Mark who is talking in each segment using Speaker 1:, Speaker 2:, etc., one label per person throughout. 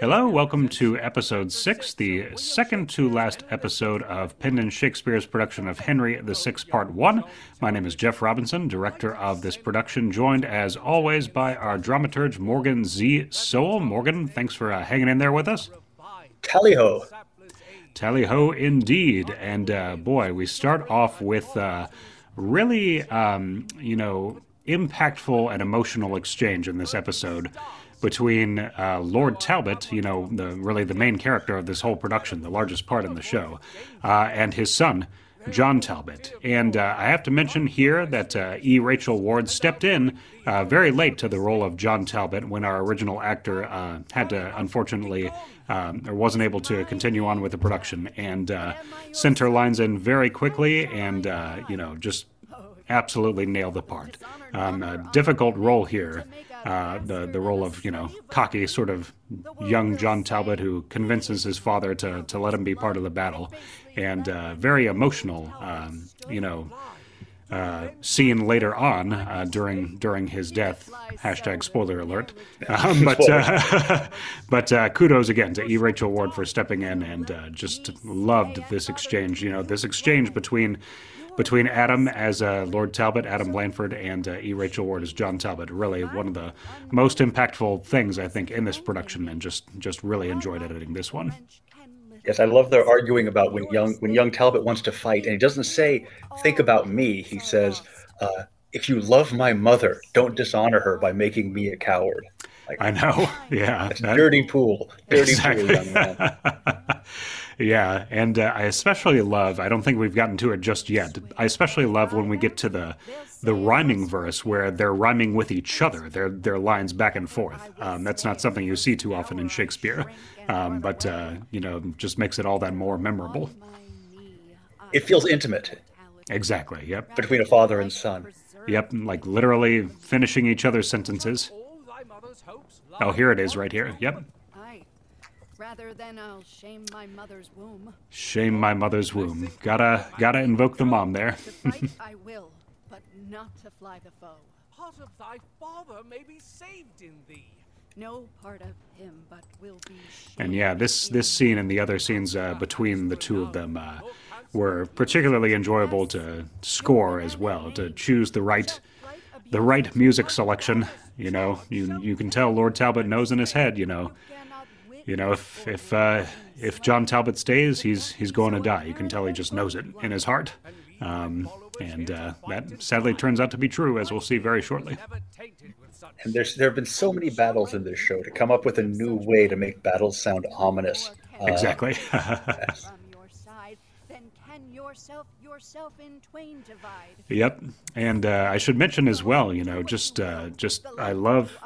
Speaker 1: Hello, welcome to episode six, the second to last episode of Pendant Shakespeare's production of Henry the VI, Part One. My name is Jeff Robinson, director of this production, joined as always by our dramaturge Morgan Z. Sowell. Morgan, thanks for uh, hanging in there with us.
Speaker 2: Tally ho!
Speaker 1: Tally ho, indeed. And uh, boy, we start off with uh, really, um, you know, impactful and emotional exchange in this episode between uh, Lord Talbot, you know, the, really the main character of this whole production, the largest part in the show, uh, and his son, John Talbot. And uh, I have to mention here that uh, E. Rachel Ward stepped in uh, very late to the role of John Talbot when our original actor uh, had to, unfortunately, um, or wasn't able to continue on with the production, and sent her lines in very quickly and, you know, just absolutely nailed the part. Um, a difficult role here uh, the the role of you know cocky sort of young John Talbot who convinces his father to to let him be part of the battle, and uh, very emotional, um, you know. Uh, scene later on uh, during during his death. Hashtag spoiler alert. Um, but uh, but uh, kudos again to E. Rachel Ward for stepping in and uh, just loved this exchange. You know, this exchange between between Adam as uh, Lord Talbot, Adam Blanford, and uh, E. Rachel Ward as John Talbot. Really, one of the most impactful things I think in this production, and just just really enjoyed editing this one.
Speaker 2: Yes, I love their arguing about when young when young Talbot wants to fight, and he doesn't say "think about me." He says, uh, "If you love my mother, don't dishonor her by making me a coward."
Speaker 1: Like, I know, yeah,
Speaker 2: that, dirty pool, dirty exactly. pool, young man.
Speaker 1: Yeah, and uh, I especially love. I don't think we've gotten to it just yet. I especially love when we get to the the rhyming verse where they're rhyming with each other. Their their lines back and forth. Um, that's not something you see too often in Shakespeare, um, but uh, you know, just makes it all that more memorable.
Speaker 2: It feels intimate.
Speaker 1: Exactly. Yep.
Speaker 2: Between a father and son.
Speaker 1: Yep. Like literally finishing each other's sentences. Oh, here it is, right here. Yep. Rather than I'll shame my mother's womb. Shame my mother's womb. Gotta gotta invoke the mom there. I will, but not to fly the foe. Part of thy father may be saved in thee. No part of him, but will be. And yeah, this this scene and the other scenes uh, between the two of them uh, were particularly enjoyable to score as well. To choose the right the right music selection. You know, you you can tell Lord Talbot knows in his head. You know you know, if if uh, if John Talbot stays, he's he's going to die. You can tell he just knows it in his heart, um, and uh, that sadly turns out to be true, as we'll see very shortly.
Speaker 2: And there's there have been so many battles in this show to come up with a new way to make battles sound ominous.
Speaker 1: Uh, exactly. Yep, and uh, I should mention as well. You know, just uh, just I love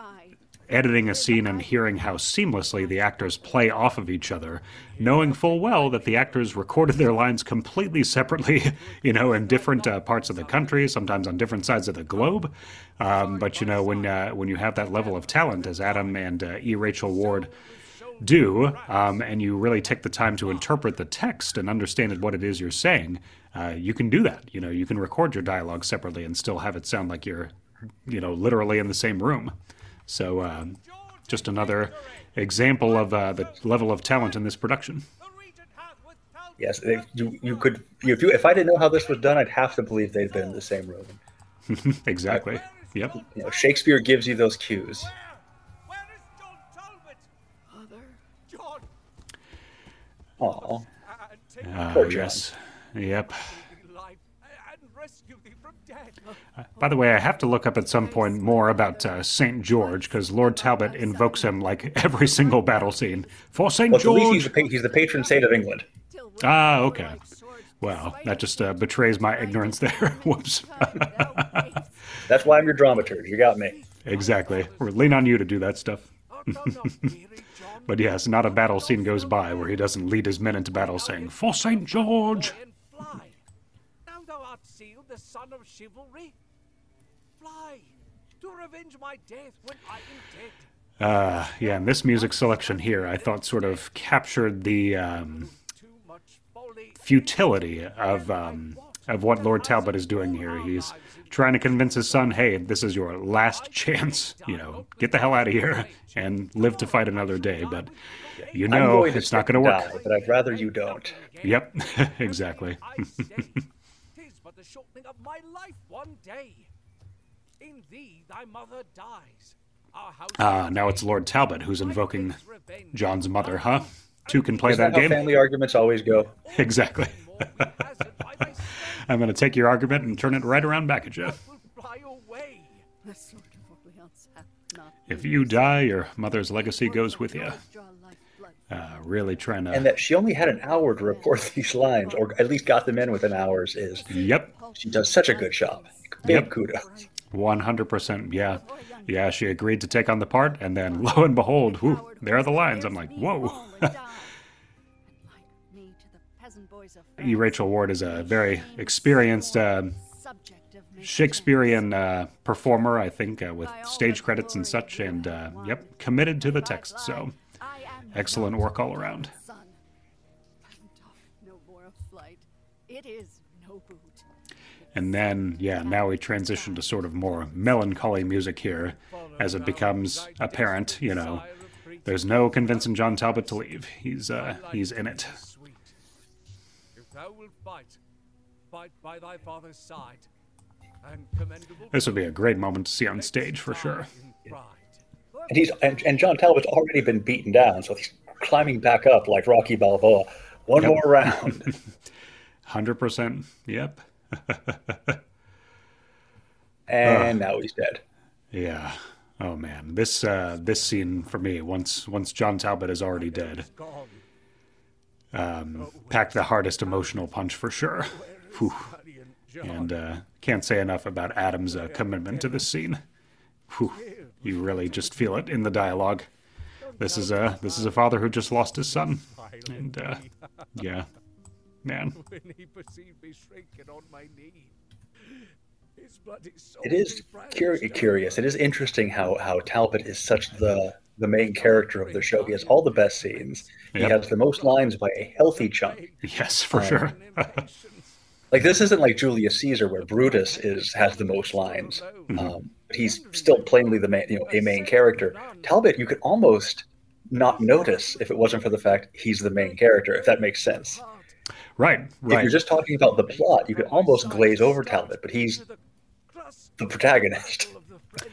Speaker 1: editing a scene and hearing how seamlessly the actors play off of each other, knowing full well that the actors recorded their lines completely separately, you know, in different uh, parts of the country, sometimes on different sides of the globe. Um, but you know, when uh, when you have that level of talent, as Adam and uh, E. Rachel Ward do, um, and you really take the time to interpret the text and understand what it is you're saying, uh, you can do that. You know, you can record your dialogue separately and still have it sound like you're, you know, literally in the same room. So, um, just another example of uh, the level of talent in this production.
Speaker 2: Yes, you you could if you if I didn't know how this was done, I'd have to believe they'd been in the same room.
Speaker 1: exactly. Yep.
Speaker 2: You know, Shakespeare gives you those cues.
Speaker 1: Oh. Uh, yes. Yep. Uh, by the way, I have to look up at some point more about uh, Saint George because Lord Talbot invokes him like every single battle scene for Saint
Speaker 2: well,
Speaker 1: George.
Speaker 2: He's the, he's the, patron saint of England.
Speaker 1: Ah, okay. Well, that just uh, betrays my ignorance there. Whoops.
Speaker 2: That's why I'm your dramaturg. You got me.
Speaker 1: Exactly. we lean on you to do that stuff. but yes, not a battle scene goes by where he doesn't lead his men into battle saying, For St. George! The son of chivalry? Fly to revenge my death when I am dead. Uh, yeah, and this music selection here, I thought sort of captured the um, futility of um, of what Lord Talbot is doing here. He's trying to convince his son, hey, this is your last chance. You know, get the hell out of here and live to fight another day. But you know it's not going to work.
Speaker 2: Die, but I'd rather you don't.
Speaker 1: Yep, exactly.
Speaker 3: Tis but the shortening of my life one day. In thee thy mother dies. Our house
Speaker 1: Ah, now it's Lord Talbot who's invoking John's mother, huh? Two can play
Speaker 2: Is
Speaker 1: that
Speaker 2: that how
Speaker 1: game.
Speaker 2: family arguments always go?
Speaker 1: Exactly. I'm going to take your argument and turn it right around back at you.
Speaker 3: Fly away.
Speaker 4: The sort of alliance hath not
Speaker 1: If you die, your mother's legacy goes with you. Uh, really trying to.
Speaker 2: And that she only had an hour to report these lines, or at least got them in within hours, is
Speaker 1: Yep,
Speaker 2: she does such a good job. Big
Speaker 1: Yep.
Speaker 2: kudos.
Speaker 1: 100%. Yeah. Yeah, she agreed to take on the part, and then lo and behold, whew, there are the lines. I'm like, whoa. E. Rachel Ward is a very experienced uh, Shakespearean uh, performer, I think, uh, with stage credits and such, and uh, yep, committed to the text. So excellent work all around.
Speaker 4: No more of flight. It is no boot.
Speaker 1: And then, yeah, now we transition to sort of more melancholy music here as it becomes apparent, you know, there's no convincing John Talbot to leave. He's uh, he's in it.
Speaker 3: If thou wilt fight, fight by thy father's side. And
Speaker 1: This would be a great moment to see on stage for sure.
Speaker 2: And he's and, and John Talbot's already been beaten down, so he's climbing back up like Rocky Balboa. One
Speaker 1: Yep.
Speaker 2: more round.
Speaker 1: 100%. Yep.
Speaker 2: and now he's dead.
Speaker 1: Yeah. Oh man, this uh, this scene for me once once John Talbot is already dead, um, packed the hardest emotional punch for sure. Whew. And uh, can't say enough about Adam's uh, commitment to this scene. Whew. You really just feel it in the dialogue. This is a this is a father who just lost his son, and uh, yeah, man,
Speaker 3: when he perceived me shrinking on my knee. His bloody soul
Speaker 2: It is cur- curious. It is interesting how how Talbot is such the the main character of the show. He has all the best scenes. He
Speaker 1: Yep.
Speaker 2: has the most lines by a healthy chunk.
Speaker 1: yes, for sure.
Speaker 2: Like this isn't like Julius Caesar, where Brutus is has the most lines. Um, but he's still plainly the main, you know, a main character. Talbot, you could almost not notice if it wasn't for the fact he's the main character, if that makes sense.
Speaker 1: right,
Speaker 2: If you're just talking about the plot, you could almost glaze over Talbot, but he's
Speaker 3: the
Speaker 2: protagonist.
Speaker 3: of the French.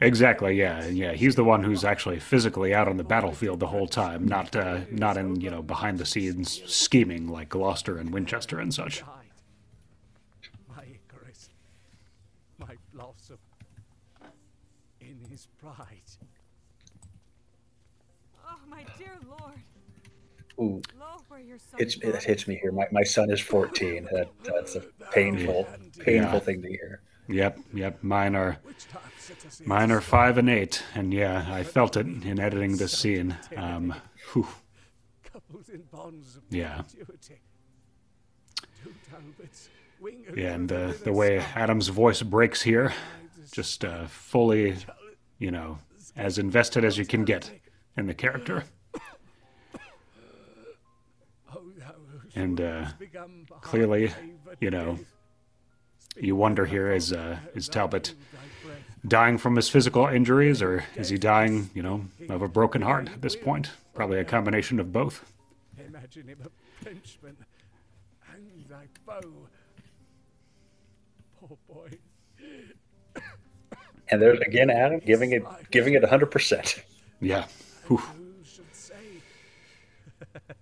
Speaker 1: Exactly. Yeah, yeah. He's the one who's actually physically out on the battlefield the whole time, not uh, not in you know behind the scenes scheming like Gloucester and Winchester and such.
Speaker 3: died. My Icarus, my blossom, in his pride.
Speaker 5: Oh, my dear Lord.
Speaker 2: Ooh,
Speaker 5: Lo, where your
Speaker 2: it's, it hits me here. My, my son is 14. That, that's a painful, painful
Speaker 1: Yeah.
Speaker 2: thing to hear.
Speaker 1: Yep, yep. Mine are
Speaker 3: Which time sitteth in
Speaker 1: mine are five and eight, and yeah, I felt it in editing this scene. Um, whew.
Speaker 3: coupled in bonds of
Speaker 1: Yeah.
Speaker 3: perpetuity. Two Talbots, winged
Speaker 1: Yeah, and the the way Adam's voice breaks here, just uh, fully, you know, as invested as you can get in the character. And uh, clearly, you know, you wonder here is uh, is Talbot dying from his physical injuries, or is he dying, you know, of a broken heart at this point? Probably a combination of both.
Speaker 3: Imagine him a thy foe. Poor boy.
Speaker 2: And there's again Adam giving it giving it 100%.
Speaker 1: Yeah. Whew.
Speaker 3: Who should say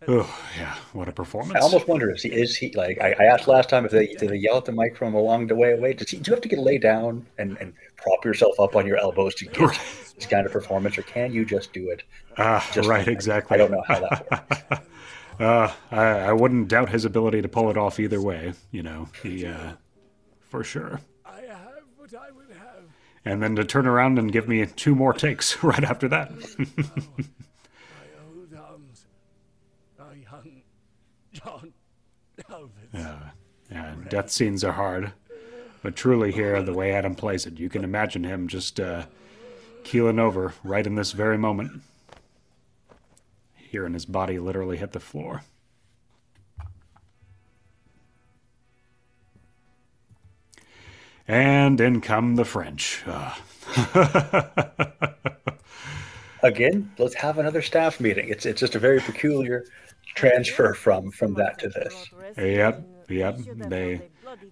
Speaker 1: Oh, yeah. What a performance.
Speaker 2: I almost wonder if he is he like I, I asked last time if they did they yell at the mic from a long way away? Does he, do you have to get lay down and, and prop yourself up on your elbows to get this kind of performance, or can you just do it?
Speaker 1: Ah,
Speaker 2: Just
Speaker 1: right,
Speaker 2: like-
Speaker 1: exactly.
Speaker 2: I don't know how that works.
Speaker 1: Uh, I, I wouldn't doubt his ability to pull it off either way. You know, he, uh, for sure.
Speaker 3: I have what I would have.
Speaker 1: And then to turn around and give me two more takes right after that.
Speaker 3: My old arms. I young John Talbot.
Speaker 1: yeah, death scenes are hard, but truly here, the way Adam plays it, you can imagine him just uh, keeling over right in this very moment. Hearing his body literally hit the floor. And in come the French. Uh,
Speaker 2: Again, let's have another staff meeting. It's it's just a very peculiar transfer from from that to this.
Speaker 1: yep, yep. They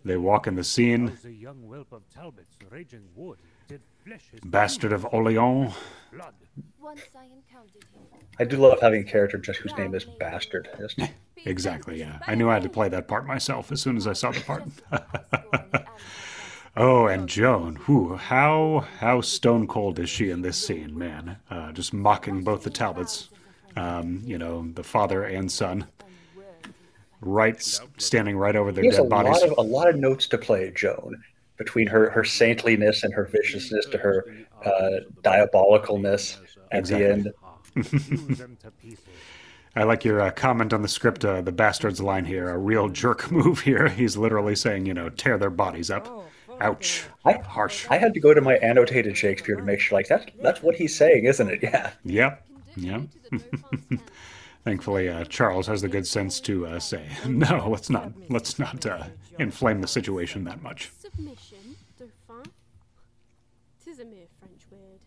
Speaker 1: they walk in the scene.
Speaker 3: The young whelp of Talbot's raging wood did flesh his
Speaker 1: Bastard of Orleans.
Speaker 6: I encountered him.
Speaker 2: I do love having a character just whose name is Bastard.
Speaker 1: Exactly, yeah. I knew I had to play that part myself as soon as I saw the part.
Speaker 6: Scorn the animal
Speaker 1: Oh, and Joan, who how how stone cold is she in this scene, man? Uh, just mocking both the Talbots, um, you know, the father and son, right, standing right over their
Speaker 2: He has a
Speaker 1: dead bodies.
Speaker 2: lot of a lot of notes to play, Joan, between her her saintliness and her viciousness to her uh, diabolicalness at
Speaker 1: Exactly.
Speaker 2: the end.
Speaker 3: Hew them to pieces.
Speaker 1: I like your uh, comment on the script, uh, the bastard's line here, a real jerk move here. He's literally saying, you know, tear their bodies up. Ouch.
Speaker 2: I,
Speaker 1: Harsh.
Speaker 2: I had to go to my annotated Shakespeare to make sure, like that's that's what he's saying, isn't it? Yeah.
Speaker 1: Yep. Yep.
Speaker 6: to the Dauphin's camp.
Speaker 1: Thankfully, uh, Charles has the good sense to uh, say, no, let's not, let's not uh, inflame the situation that much.
Speaker 6: Submission, Dauphin. Tis a mere French word.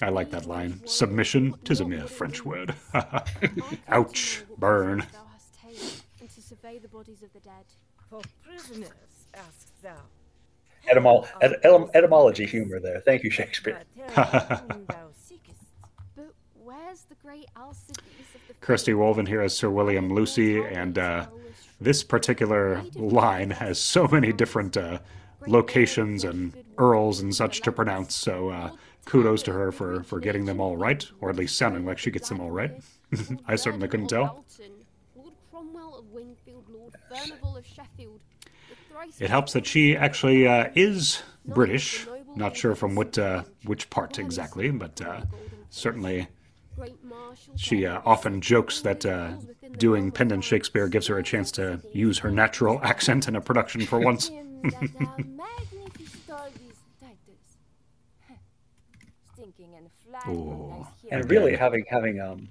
Speaker 1: I like that line. Submission, tis a mere French word. Ouch. Burn.
Speaker 6: Thou hast taken, to survey the bodies of the dead.
Speaker 5: For prisoners, askst thou.
Speaker 2: Etymol- et- etym- etymology humor there. Thank you, Shakespeare.
Speaker 5: But tell me whom thou seekest.
Speaker 6: But where's the great Alcides of the
Speaker 1: Kirsty Wolven here as Sir William Lucy, and uh, this particular line has so many different uh, locations and earls and such to pronounce. So uh, kudos to her for, for getting them all right, or at least sounding like she gets them all right. I certainly couldn't tell.
Speaker 6: Lord Cromwell of Wingfield, Lord Furnival of Sheffield. The thrice
Speaker 1: It helps that she actually uh, is British. Not sure from what uh, which part exactly, but uh, certainly she uh, often jokes that uh, doing Pendant Shakespeare gives her a chance to use her natural accent in a production for once.
Speaker 6: him that thou magnificovis titles. Stinking and
Speaker 1: Ooh.
Speaker 2: And really having having um,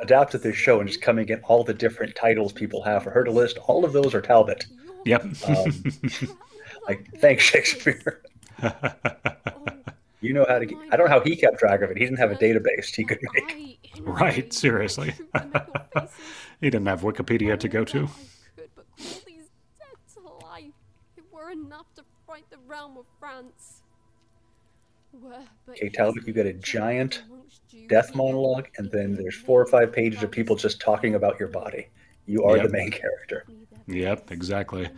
Speaker 2: adapted this show and just coming in all the different titles people have for her to list, all of those are Talbot.
Speaker 1: Yep.
Speaker 2: Um, like, thanks, Shakespeare. You know how to. Get, I don't know how he kept track of it. He didn't have a database he could make.
Speaker 1: Right, seriously. he didn't have Wikipedia to go to.
Speaker 6: I could but call these dead. It were enough to fright the realm of France.
Speaker 2: Okay, Talbot, you get a giant death monologue, and then there's four or five pages of people just talking about your body. You are
Speaker 1: Yep.
Speaker 2: the main character.
Speaker 1: Yep, exactly.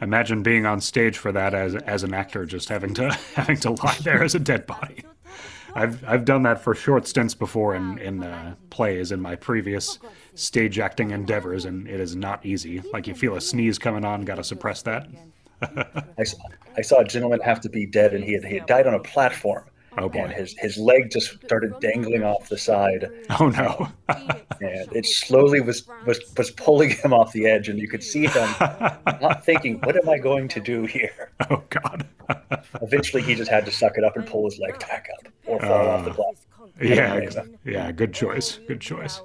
Speaker 1: Imagine being on stage for that as as an actor, just having to having to lie there as a dead body. I've I've done that for short stints before in in uh, plays in my previous stage acting endeavors, and it is not easy. Like you feel a sneeze coming on, gotta suppress that.
Speaker 2: I saw a gentleman have to be dead, and he had, he had died on a platform,
Speaker 1: Oh
Speaker 2: and his, his leg just started dangling off the side,
Speaker 1: Oh no!
Speaker 2: and it slowly was, was, was pulling him off the edge, and you could see him not thinking, what am I going to do here?
Speaker 1: Oh god!
Speaker 2: Eventually, he just had to suck it up and pull his leg back up, or fall off the ah. platform.
Speaker 1: Yeah,
Speaker 2: Amazing.
Speaker 1: yeah. Good choice. Good choice.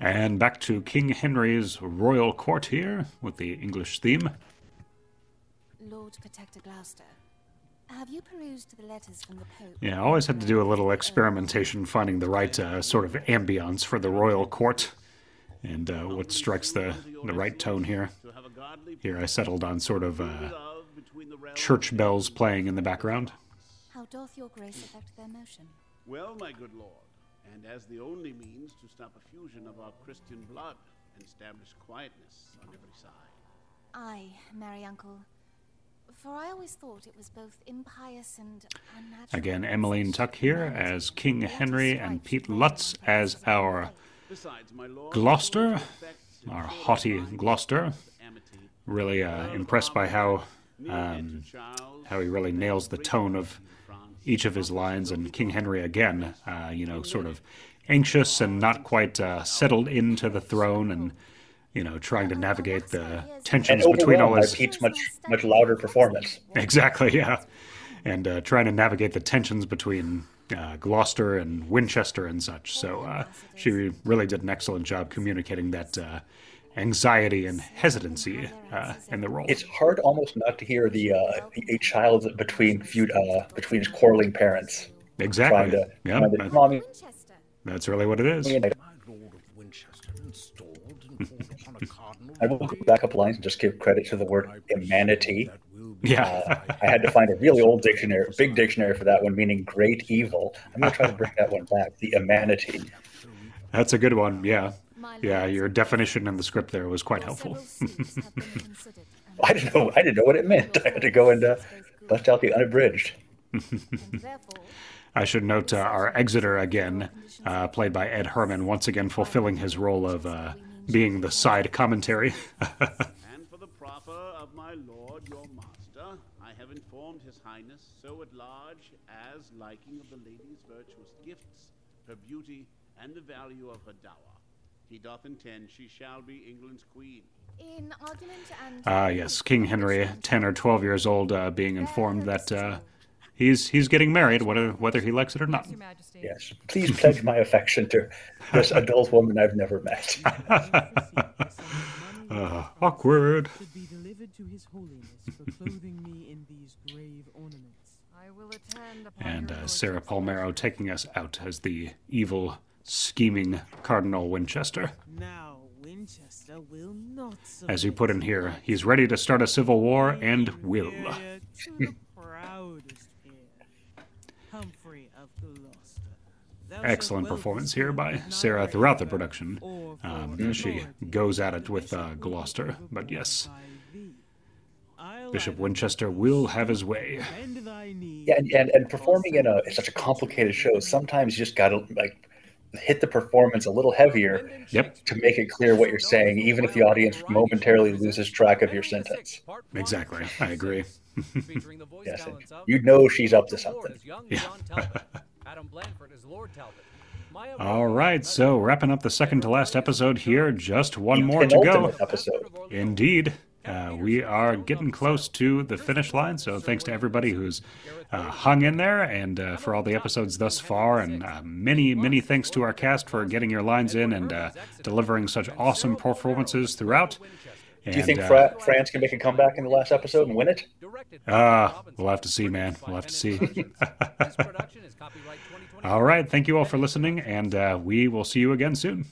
Speaker 1: And back to King Henry's royal court here with the English theme.
Speaker 7: Lord Protector Gloucester, have you perused the letters from the Pope?
Speaker 1: Yeah, I always had to do a little experimentation finding the right uh, sort of ambience for the royal court and uh, what strikes the, the right tone here. Here I settled on sort of uh, church bells playing in the background.
Speaker 7: How doth your grace affect their motion?
Speaker 8: Well, my good lord, and as the only means to stop a fusion of our Christian blood and establish quietness on every side.
Speaker 7: Aye, merry uncle. For I always thought it was both impious and unnatural.
Speaker 1: Again, Emmeline Tuck here as King Henry and Pete Lutz as our
Speaker 8: Besides, my lord,
Speaker 1: Gloucester, our haughty Gloucester. Really uh, impressed by how um, how he really nails the tone of each of his lines. And King Henry, again, uh, you know, sort of anxious and not quite uh, settled into the throne and, you know, trying to navigate the tensions between all his.
Speaker 2: Pete's much, much louder performance.
Speaker 1: Exactly, yeah. And uh, trying to navigate the tensions between uh, Gloucester and Winchester and such. So uh, she really did an excellent job communicating that uh, anxiety and hesitancy uh, in the role.
Speaker 2: It's hard almost not to hear the uh, the a child between feud uh, between his quarreling parents
Speaker 1: exactly.
Speaker 2: trying to,
Speaker 1: yeah,
Speaker 2: trying to
Speaker 1: that-
Speaker 2: mommy.
Speaker 1: That's really what it is.
Speaker 2: I
Speaker 9: My lord of Winchester installed and called upon a cardinal.
Speaker 2: I will go back up lines and just give credit to the word immanity.
Speaker 9: That will be
Speaker 1: Yeah.
Speaker 2: I had to find a really old dictionary, big dictionary for that one, meaning great evil. I'm going to try to bring that one back. The immanity.
Speaker 1: That's a good one. Yeah.
Speaker 7: My
Speaker 1: Yeah, your definition in the script there was quite helpful.
Speaker 7: several suits have been considered, and
Speaker 2: I didn't know. I didn't know what it meant. I had to go and uh, bust out the unabridged.
Speaker 1: I should note uh, our Exeter again, uh, played by Ed Herman, once again fulfilling his role of uh, being the side commentary.
Speaker 8: And for the proffer of my lord your master, I have informed his highness so at large as liking of the lady's virtuous gifts, her beauty, and the value of her dower. He doth intend she shall be England's queen.
Speaker 7: in argument and
Speaker 1: Ah, yes, King Henry, 10 or 12 years old, uh, being informed that uh, he's he's getting married, whether whether he likes it or not.
Speaker 10: Your Majesty.
Speaker 2: Yes. Please pledge my affection to this adult woman I've never met.
Speaker 1: Uh, awkward.
Speaker 11: should be delivered to His Holiness for clothing me in these grave ornaments.
Speaker 10: I will attend upon
Speaker 1: And uh, Sarah Palmero taking us out as the evil, scheming Cardinal Winchester.
Speaker 11: Now, Winchester will not.
Speaker 1: As you put in here, he's ready to start a civil war and will.
Speaker 11: Inferior the proudest peer, Humphrey of Gloucester.
Speaker 1: Excellent performance here by Sarah throughout the production, um, she goes at it with
Speaker 11: The
Speaker 1: uh, Gloucester. But yes,
Speaker 11: by thee. I'll
Speaker 1: Bishop Winchester will have his way.
Speaker 11: bend thy knee
Speaker 2: Yeah, and, and, and performing in a in such a complicated show, sometimes you just got to like hit the performance a little heavier
Speaker 1: Yep.
Speaker 2: to make it clear what you're saying, even if the audience momentarily loses track of your sentence.
Speaker 1: Exactly, I agree.
Speaker 2: Yes, you know she's up to something.
Speaker 3: as young John Talbot, Adam Blanford as Lord Talbot. Maya
Speaker 1: All right, so wrapping up the second to last episode here, just one more to go.
Speaker 2: episode.
Speaker 1: Indeed. Uh, we are getting close to the finish line, so thanks to everybody who's uh, hung in there and uh, for all the episodes thus far. And uh, many, many thanks to our cast for getting your lines in and uh, delivering such awesome performances throughout.
Speaker 2: Do you think
Speaker 1: And,
Speaker 2: Fra- France can make a comeback in the last episode and win it?
Speaker 3: Directed by
Speaker 1: uh, we'll have to see, man. We'll have to see.
Speaker 3: This production is copyright 2020.
Speaker 1: all right, thank you all for listening, and uh, we will see you again soon.